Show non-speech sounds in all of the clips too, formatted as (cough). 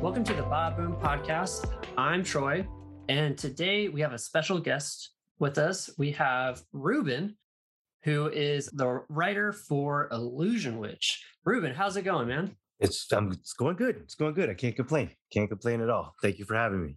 Welcome to the Bob Boom Podcast. I'm Troy, and today we have a special guest with us. We have Ruben, who is the writer for Illusion Witch. Ruben, how's it going, man? It's um, it's going good. It's going good. I can't complain. Can't complain at all. Thank you for having me.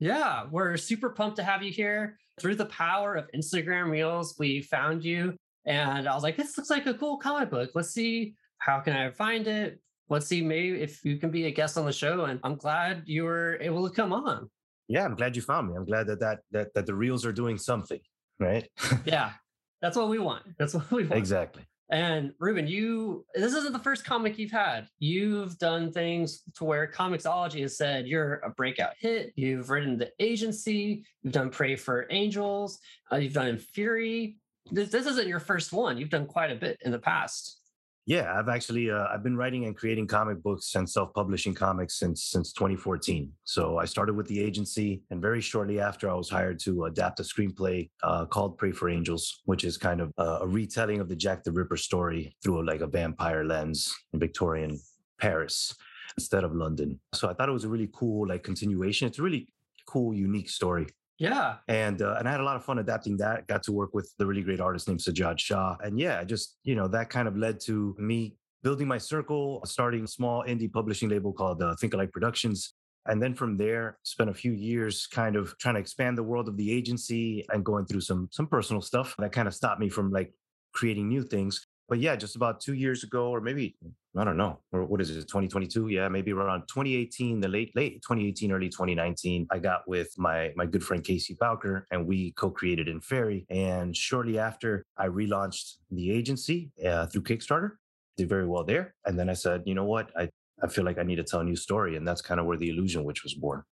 Yeah, we're super pumped to have you here. Through the power of Instagram Reels, we found you, and I was like, "This looks like a cool comic book. Let's see how can I find it. Let's see maybe if you can be a guest on the show." And I'm glad you were able to come on. Yeah, I'm glad you found me. I'm glad that that that, that the reels are doing something, right? (laughs) yeah, that's what we want. That's (laughs) what we want. Exactly. And Ruben, you this isn't the first comic you've had. You've done things to where Comixology has said you're a breakout hit. You've written the agency. You've done Prey for Angels. Uh, you've done Inferi. This, this isn't your first one. You've done quite a bit in the past. Yeah, I've actually uh, I've been writing and creating comic books and self-publishing comics since since 2014. So I started with the agency, and very shortly after, I was hired to adapt a screenplay uh, called "Prey for Angels," which is kind of a retelling of the Jack the Ripper story through like a vampire lens in Victorian Paris instead of London. So I thought it was a really cool like continuation. It's a really cool, unique story. Yeah. And uh, and I had a lot of fun adapting that. Got to work with the really great artist named Sajad Shah. And yeah, just, you know, that kind of led to me building my circle, starting a small indie publishing label called uh, Think Alike Productions. And then from there, spent a few years kind of trying to expand the world of the agency and going through some some personal stuff that kind of stopped me from like creating new things but yeah, just about two years ago, or maybe I don't know, or what is it, 2022? Yeah, maybe around 2018, the late late 2018, early 2019, I got with my my good friend Casey Bowker, and we co-created Inferi. And shortly after, I relaunched the agency uh, through Kickstarter. Did very well there, and then I said, you know what, I I feel like I need to tell a new story, and that's kind of where the Illusion Witch was born.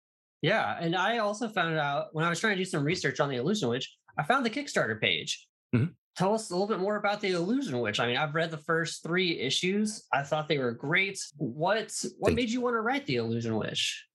Yeah, and I also found out when I was trying to do some research on the Illusion Witch, I found the Kickstarter page. Mm-hmm tell us a little bit more about the illusion witch i mean i've read the first three issues i thought they were great what what Thank made you want to write the illusion witch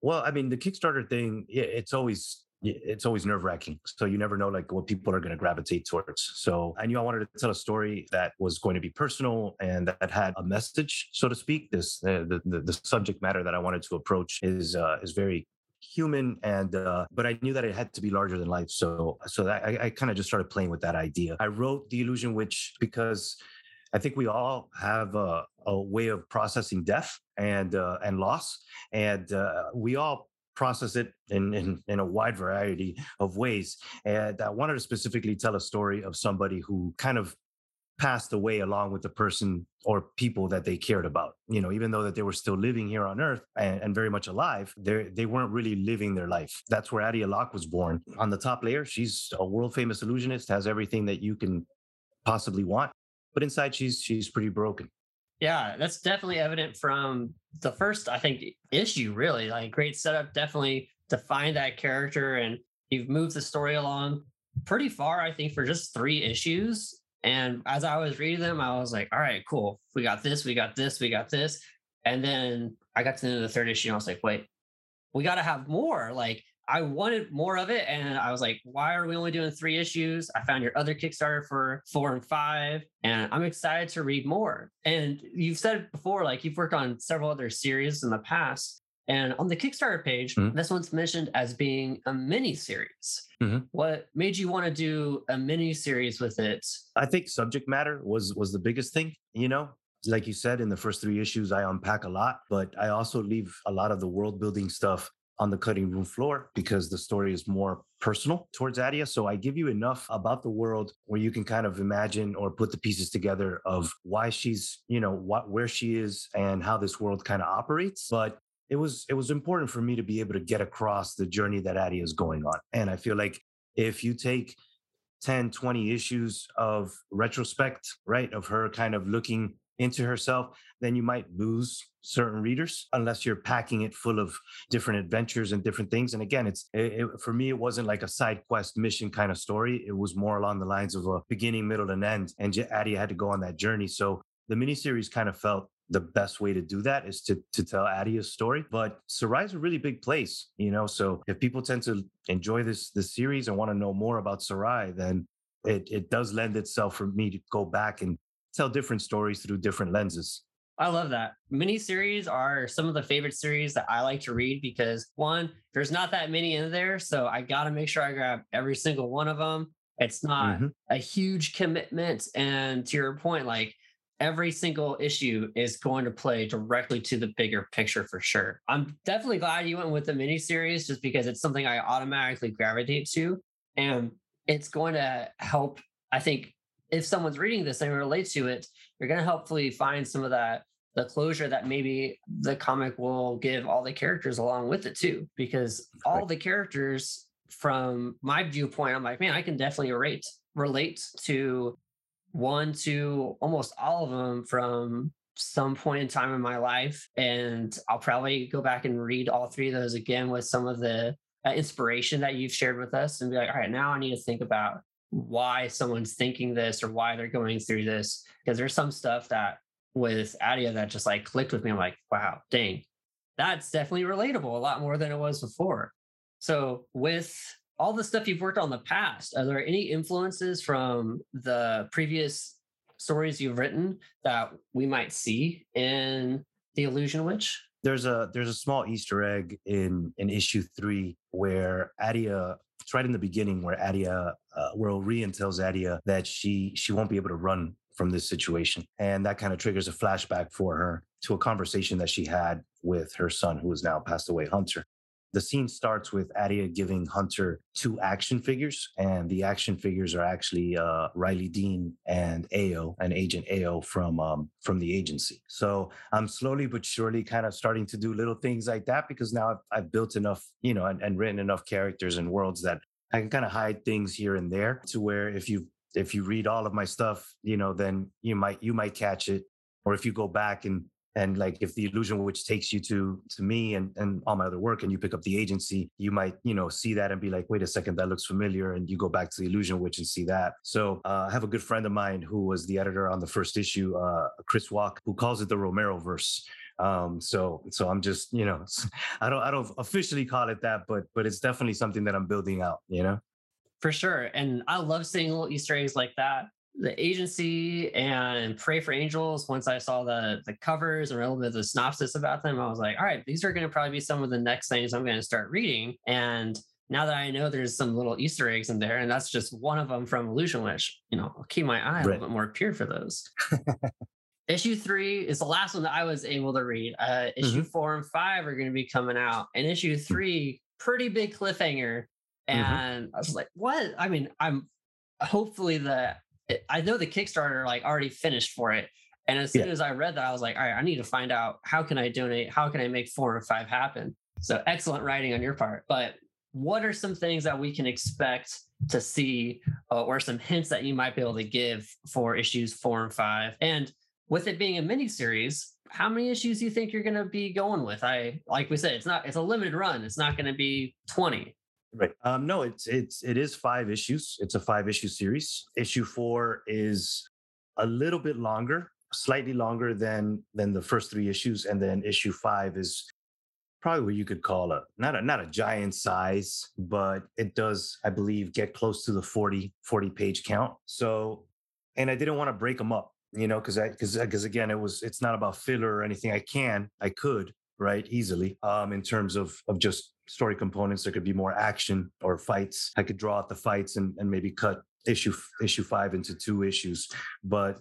well i mean the kickstarter thing yeah, it's always it's always nerve wracking. So you never know like what people are going to gravitate towards. So I knew I wanted to tell a story that was going to be personal and that had a message, so to speak. This uh, the, the, the subject matter that I wanted to approach is uh, is very human and uh, but i knew that it had to be larger than life. So so i, I kind of just started playing with that idea. I wrote the illusion witch because i think we all have a, a way of processing death and uh, and loss. And uh, we all process it in, in, in a wide variety of ways. And i wanted to specifically tell a story of somebody who kind of passed away along with the person or people that they cared about you know even though that they were still living here on earth and, and very much alive they they weren't really living their life. That's where adaya locke was born. On the top layer she's a world famous illusionist has everything that you can possibly want but inside she's she's pretty broken. Yeah that's definitely evident from the first i think issue really. Like great setup definitely define that character and you've moved the story along pretty far i think for just three issues and as I was reading them, I was like, all right, cool. We got this, we got this, we got this. And then I got to the end of the third issue and I was like, wait, we got to have more. Like, I wanted more of it. And I was like, why are we only doing three issues? I found your other Kickstarter for four and five, and I'm excited to read more. And you've said before, like you've worked on several other series in the past. And on the Kickstarter page, mm-hmm. this one's mentioned as being a mini series. Mm-hmm. What made you want to do a mini series with it? I think subject matter was was the biggest thing. You know, like you said in the first three issues, I unpack a lot, but I also leave a lot of the world building stuff on the cutting room floor because the story is more personal towards Adaya. So I give you enough about the world where you can kind of imagine or put the pieces together of why she's, you know, what where she is and how this world kind of operates. But it was it was important for me to be able to get across the journey that Adaya is going on. And I feel like if you take 10, 20 issues of retrospect, right, of her kind of looking into herself, then you might lose certain readers unless you're packing it full of different adventures and different things. And again, it's it, it, for me, it wasn't like a side quest mission kind of story. It was more along the lines of a beginning, middle, and end. And Addie had to go on that journey. So the miniseries kind of felt the best way to do that is to to tell Adaya's story. But Sarai is a really big place, you know. So if people tend to enjoy this this series and want to know more about Sarai, then it it does lend itself for me to go back and tell different stories through different lenses. I love that. Mini series are some of the favorite series that I like to read because one, there's not that many in there. So I got to make sure I grab every single one of them. It's not mm-hmm. a huge commitment. And to your point, like every single issue is going to play directly to the bigger picture for sure. I'm definitely glad you went with the miniseries just because it's something I automatically gravitate to. And it's going to help, I think, if someone's reading this and relates to it, you're going to hopefully find some of that the closure that maybe the comic will give all the characters along with it too because all the characters from my viewpoint i'm like man i can definitely relate relate to one to almost all of them from some point in time in my life and i'll probably go back and read all three of those again with some of the uh, inspiration that you've shared with us and be like all right now i need to think about why someone's thinking this or why they're going through this because there's some stuff that with Adaya that just like clicked with me. I'm like, wow, dang, that's definitely relatable a lot more than it was before. So with all the stuff you've worked on in the past, are there any influences from the previous stories you've written that we might see in the Illusion Witch? There's a there's a small Easter egg in in issue three where Adaya it's right in the beginning where Adaya, uh, where Orion tells Adaya that she she won't be able to run from this situation, and that kind of triggers a flashback for her to a conversation that she had with her son, who is now passed away, Hunter. The scene starts with Adaya giving Hunter two action figures, and the action figures are actually uh, Riley Dean and Ao, an Agent Ao from um, from the agency. So I'm slowly but surely kind of starting to do little things like that because now I've, I've built enough, you know, and, and written enough characters and worlds that I can kind of hide things here and there to where if you if you read all of my stuff, you know, then you might you might catch it. Or if you go back and and like if the illusion witch takes you to to me and and all my other work and you pick up the agency you might you know see that and be like wait a second that looks familiar and you go back to the illusion witch and see that so uh, i have a good friend of mine who was the editor on the first issue uh, chris walk who calls it the romero verse um, so so i'm just you know (laughs) i don't i don't officially call it that but but it's definitely something that i'm building out you know for sure. And I love seeing little Easter eggs like that. The agency and Prey for Angels, once I saw the the covers and a little bit of the synopsis about them, I was like, all right, these are going to probably be some of the next things I'm going to start reading. And now that I know there's some little Easter eggs in there, and that's just one of them from Illusion Witch, you know, I'll keep my eye right. a little bit more peeled for those. (laughs) issue three is the last one that I was able to read. Uh, issue mm-hmm. four and five are going to be coming out, and issue hmm. three, pretty big cliffhanger Mm-hmm. and mm-hmm. I was (laughs) like, "What?" I mean, I'm hopefully the I know the Kickstarter like already finished for it, and as soon yeah. as I read that, I was like, "All right, I need to find out how can I donate? How can I make four or five happen?" So excellent writing on your part. But what are some things that we can expect to see, uh, or some hints that you might be able to give for issues four and five? And with it being a mini series, how many issues do you think you're going to be going with? I like we said, it's not it's a limited run. It's not going to be twenty. Right. Um, no, it's it's it is five issues. It's a five issue series. Issue four is a little bit longer, slightly longer than than the first three issues, and then issue five is probably what you could call a not a not a giant size, but it does, I believe, get close to the 40, 40 page count. So, and I didn't want to break them up, you know, because I because because again, it was it's not about filler or anything. I can, I could, right, easily, um, in terms of of just story components. There could be more action or fights. I could draw out the fights and, and maybe cut issue issue five into two issues. But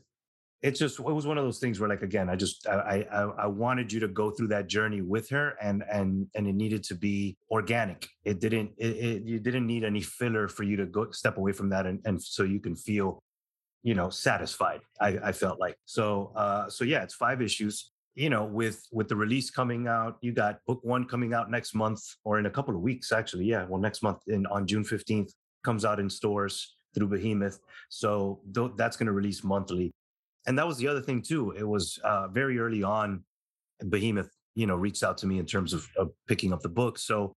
it's just it was one of those things where like again, I just I I, I wanted you to go through that journey with her and and and it needed to be organic. It didn't it, it you didn't need any filler for you to go step away from that and, and so you can feel you know satisfied i, I felt like so uh so yeah it's five issues you know with with the release coming out you got book one coming out next month or in a couple of weeks actually yeah well next month in on june 15th comes out in stores through behemoth. So th- that's going to release monthly. And that was the other thing too. It was uh, very early on behemoth you know reached out to me in terms of, of picking up the book. So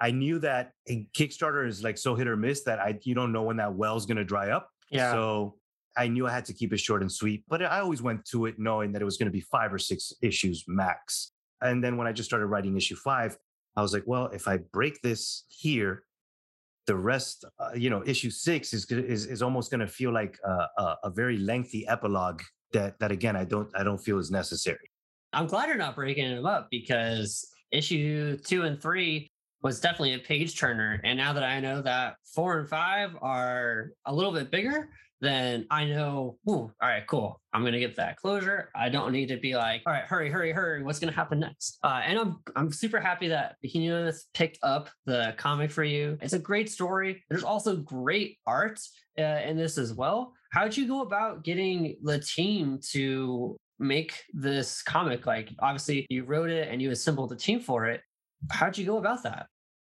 i knew that kickstarter is like so hit or miss that i you don't know when that well's going to dry up. Yeah. So I knew I had to keep it short and sweet, but I always went to it knowing that it was going to be five or six issues max. And then when I just started writing issue five, I was like, well, if I break this here, the rest, uh, you know, issue six is is, is almost going to feel like a, a, a, very lengthy epilogue that that again I don't I don't feel is necessary. I'm glad you're not breaking them up because issue two and three was definitely a page turner. And now that I know that four and five are a little bit bigger, then I know, ooh, all right, cool. I'm gonna get that closure. I don't need to be like, all right, hurry, hurry, hurry. What's gonna happen next? Uh, and I'm I'm super happy that Behemoth picked up the comic for you. It's a great story. There's also great art uh, in this as well. How did you go about getting the team to make this comic? Like, obviously, you wrote it and you assembled the team for it. How'd you go about that?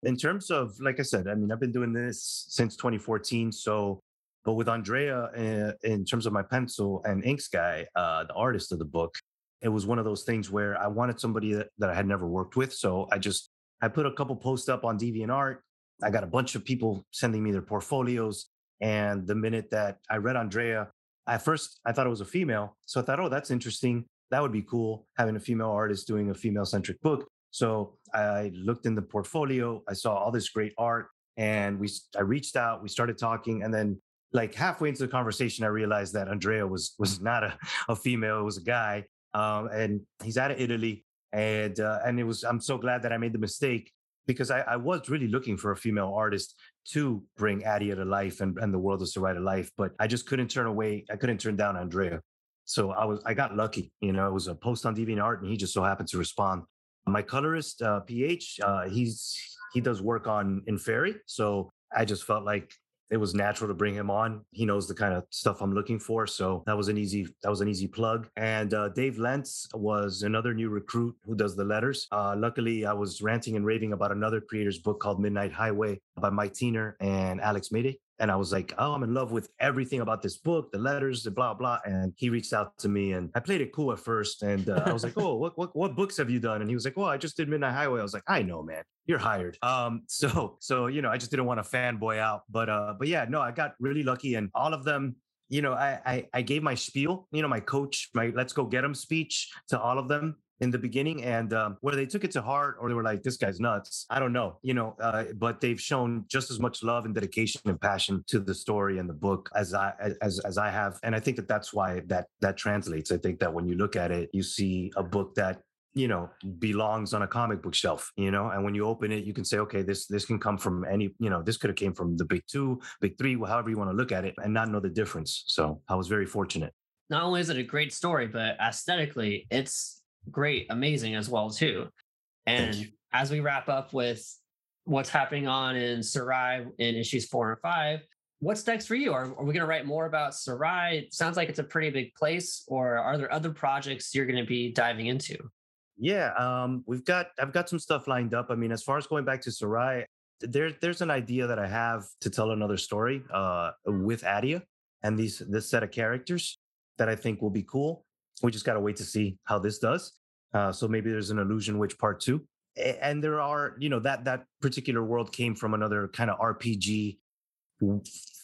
In terms of, like I said, I mean, I've been doing this since 2014. So but with Andrea, uh, in terms of my pencil and inks guy, uh, the artist of the book, it was one of those things where I wanted somebody that, that I had never worked with. So I just I put a couple posts up on DeviantArt. I got a bunch of people sending me their portfolios. And the minute that I read Andrea, at first I thought it was a female. So I thought, oh, that's interesting. That would be cool having a female artist doing a female centric book. So I looked in the portfolio. I saw all this great art and we I reached out, we started talking, and then like halfway into the conversation, I realized that Andrea was was (laughs) not a, a female; it was a guy, um, and he's out of Italy. And uh, and it was I'm so glad that I made the mistake because I, I was really looking for a female artist to bring Adaya to life and, and the world of Sarai to life, but I just couldn't turn away. I couldn't turn down Andrea. So I was I got lucky. You know, it was a post on DeviantArt, and he just so happened to respond. My colorist, uh, PH, uh, he's he does work on in Inferi, so I just felt like it was natural to bring him on. He knows the kind of stuff I'm looking for, so that was an easy that was an easy plug. And uh, Dave Lentz was another new recruit who does the letters. Uh, luckily, I was ranting and raving about another creator's book called Midnight Highway by Mike Tiener and Alex Mayday. And I was like, oh, I'm in love with everything about this book, the letters, the blah, blah. And he reached out to me and I played it cool at first. And uh, I was like, (laughs) oh, what, what, what books have you done? And he was like, well, I just did Midnight Highway. I was like, I know, man, you're hired. Um, (laughs) so, so, you know, I just didn't want to fanboy out, but, uh, but yeah, no, I got really lucky and all of them, you know, I, I, I gave my spiel, you know, my coach, my let's go get them speech to all of them in the beginning and um, whether they took it to heart or they were like this guy's nuts i don't know you know uh, but they've shown just as much love and dedication and passion to the story and the book as i as as i have and i think that that's why that that translates. I think that when you look at it you see a book that you know belongs on a comic book shelf you know and when you open it you can say okay this this can come from any you know this could have came from the big two big three however you want to look at it and not know the difference so i was very fortunate. Not only is it a great story but aesthetically it's great, amazing as well too. And as we wrap up with what's happening on in Sarai in issues four and five, what's next for you? Are, are we going to write more about Sarai? It sounds like it's a pretty big place, or are there other projects you're going to be diving into? Yeah, um, we've got I've got some stuff lined up. I mean, as far as going back to Sarai, there, there's an idea that I have to tell another story uh, with Adaya and these this set of characters that I think will be cool. We just got to wait to see how this does. Uh, so maybe there's an illusion witch part two. And there are, you know, that that particular world came from another kind of RPG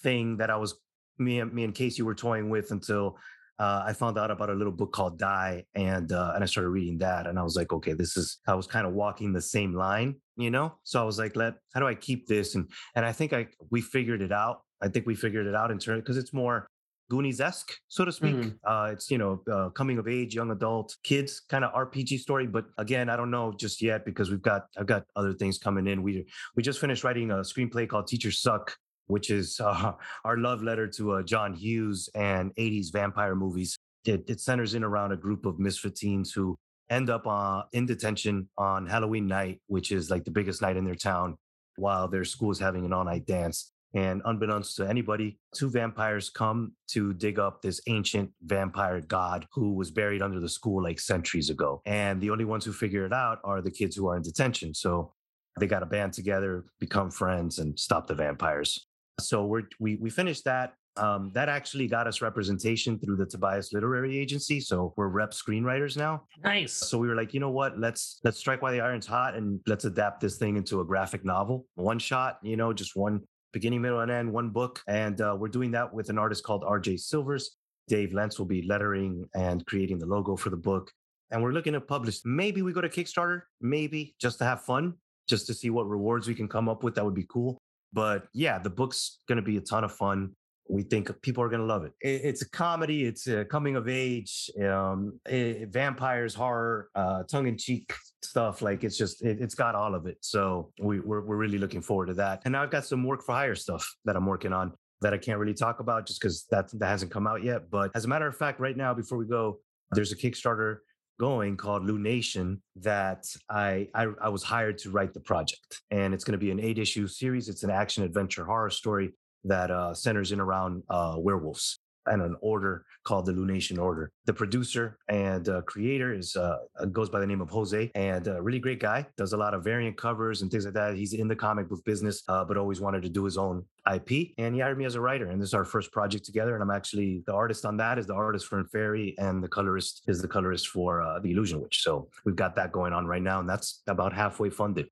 thing that I was me me and Casey were toying with until uh, I found out about a little book called Die, and uh, and I started reading that, and I was like, okay, this is. I was kind of walking the same line, you know. So I was like, let how do I keep this? And and I think I we figured it out. I think we figured it out in turn because it's more Goonies esque, so to speak. Mm-hmm. Uh, it's you know uh, coming of age, young adult, kids kind of RPG story. But again, I don't know just yet because we've got I've got other things coming in. We we just finished writing a screenplay called Teachers Suck, which is (laughs) uh, our love letter to uh, John Hughes and 80s vampire movies. It, it, centers in around a group of misfit teens who end up uh, in detention on Halloween night, which is like the biggest night in their town, while their school is having an all night dance. And unbeknownst to anybody, two vampires come to dig up this ancient vampire god who was buried under the school like centuries ago. And the only ones who figure it out are the kids who are in detention. So they got to band together, become friends, and stop the vampires. So we're, we we finished that. Um, that actually got us representation through the Tobias Literary Agency. So we're rep screenwriters now. Nice. So we were like, you know what? Let's let's strike while the iron's hot and let's adapt this thing into a graphic novel. One shot, you know, just one beginning, middle, and end, one book. And uh, we're doing that with an artist called RJ Silvers. Dave Lentz will be lettering and creating the logo for the book. And we're looking to publish. Maybe we go to Kickstarter, maybe just to have fun, just to see what rewards we can come up with. That would be cool. But yeah, the book's going to be a ton of fun. We think people are going to love it. it. It's a comedy. It's a coming of age, um, it, vampires, horror, uh, tongue in cheek stuff. Like it's just, it, has got all of it. So we, we're, we're really looking forward to that. And I've got some work for hire stuff that I'm working on that I can't really talk about just because that, that hasn't come out yet. But as a matter of fact, right now, before we go, there's a Kickstarter going called Lunation that I, I, I was hired to write the project, and it's going to be an eight issue series. It's an action adventure horror story that uh, centers in around uh, werewolves and an order called the Lunation Order. The producer and uh, creator is uh, uh, goes by the name of Jose, and a really great guy. Does a lot of variant covers and things like that. He's in the comic book business, uh, but always wanted to do his own IP. And he hired me as a writer, and this is our first project together. And I'm actually the artist on that is the artist for Inferi, and the colorist is the colorist for uh, the Illusion Witch. So we've got that going on right now, and that's about halfway funded.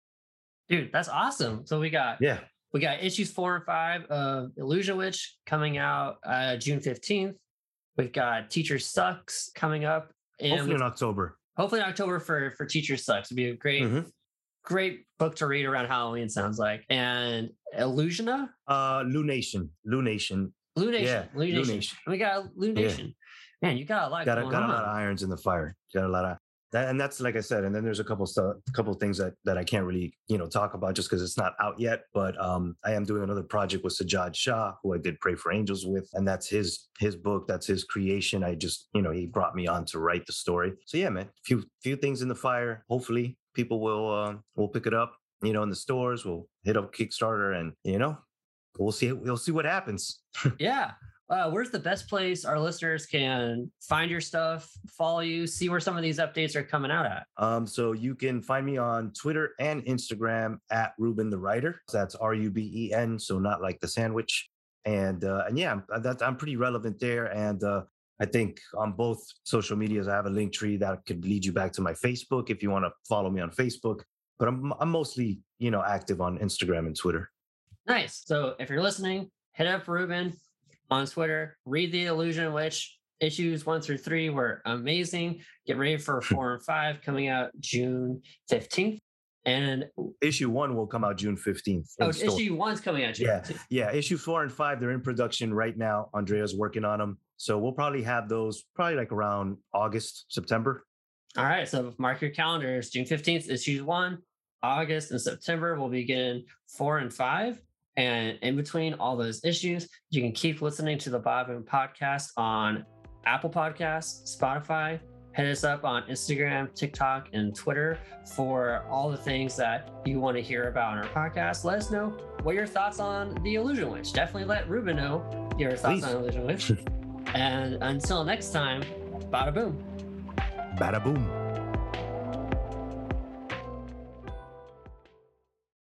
Dude, that's awesome. So we got yeah we got issues four and five of Illusion Witch coming out uh, June 15th. We've got Teacher Sucks coming up. And hopefully in October. Hopefully in October for, for Teacher Sucks. It'd be a great, mm-hmm. great book to read around Halloween, sounds like. And Illusiona? Uh, Lunation. Lunation. Lunation. Yeah, Lunation. Lunation. We got Lunation. Yeah. Man, you got a lot got a, got a lot of irons in the fire. Got a lot of that, and that's like I said, and then there's a couple stuff, a couple things that that I can't really you know talk about just because it's not out yet. But um, I am doing another project with Sajad Shah, who I did Prey for Angels with, and that's his his book, that's his creation. I just you know he brought me on to write the story. So yeah, man, few few things in the fire. Hopefully, people will uh, will pick it up. You know, in the stores, we'll hit up Kickstarter, and you know, we'll see we'll see what happens. (laughs) yeah uh, where's the best place our listeners can find your stuff, follow you, see where some of these updates are coming out at? Um, so you can find me on Twitter and Instagram at Ruben the Writer. That's R U B E N, so not like the sandwich. And uh, and yeah, I'm, that, I'm pretty relevant there. And uh, I think on both social medias, I have a link tree that could lead you back to my Facebook if you want to follow me on Facebook. But I'm I'm mostly you know active on Instagram and Twitter. Nice. So if you're listening, hit up Ruben on Twitter. Read The Illusion Witch. Issues one through three were amazing. Get ready for (laughs) four and five coming out June 15th. And issue one will come out June 15th. Oh, issue one's coming out June Yeah. 15th. Yeah. Issue four and five, they're in production right now. Andrea's working on them. So we'll probably have those probably like around August, September. All right. So mark your calendars. June 15th, issue one. August and September will begin four and five. And in between all those issues, you can keep listening to the Bob Boom podcast on Apple Podcasts, Spotify. Hit us up on Instagram, TikTok, and Twitter for all the things that you want to hear about on our podcast. Let us know what your thoughts on the Illusion Witch. Definitely let Ruben know your thoughts Please. on Illusion Witch. (laughs) and until next time, bada boom. Bada boom.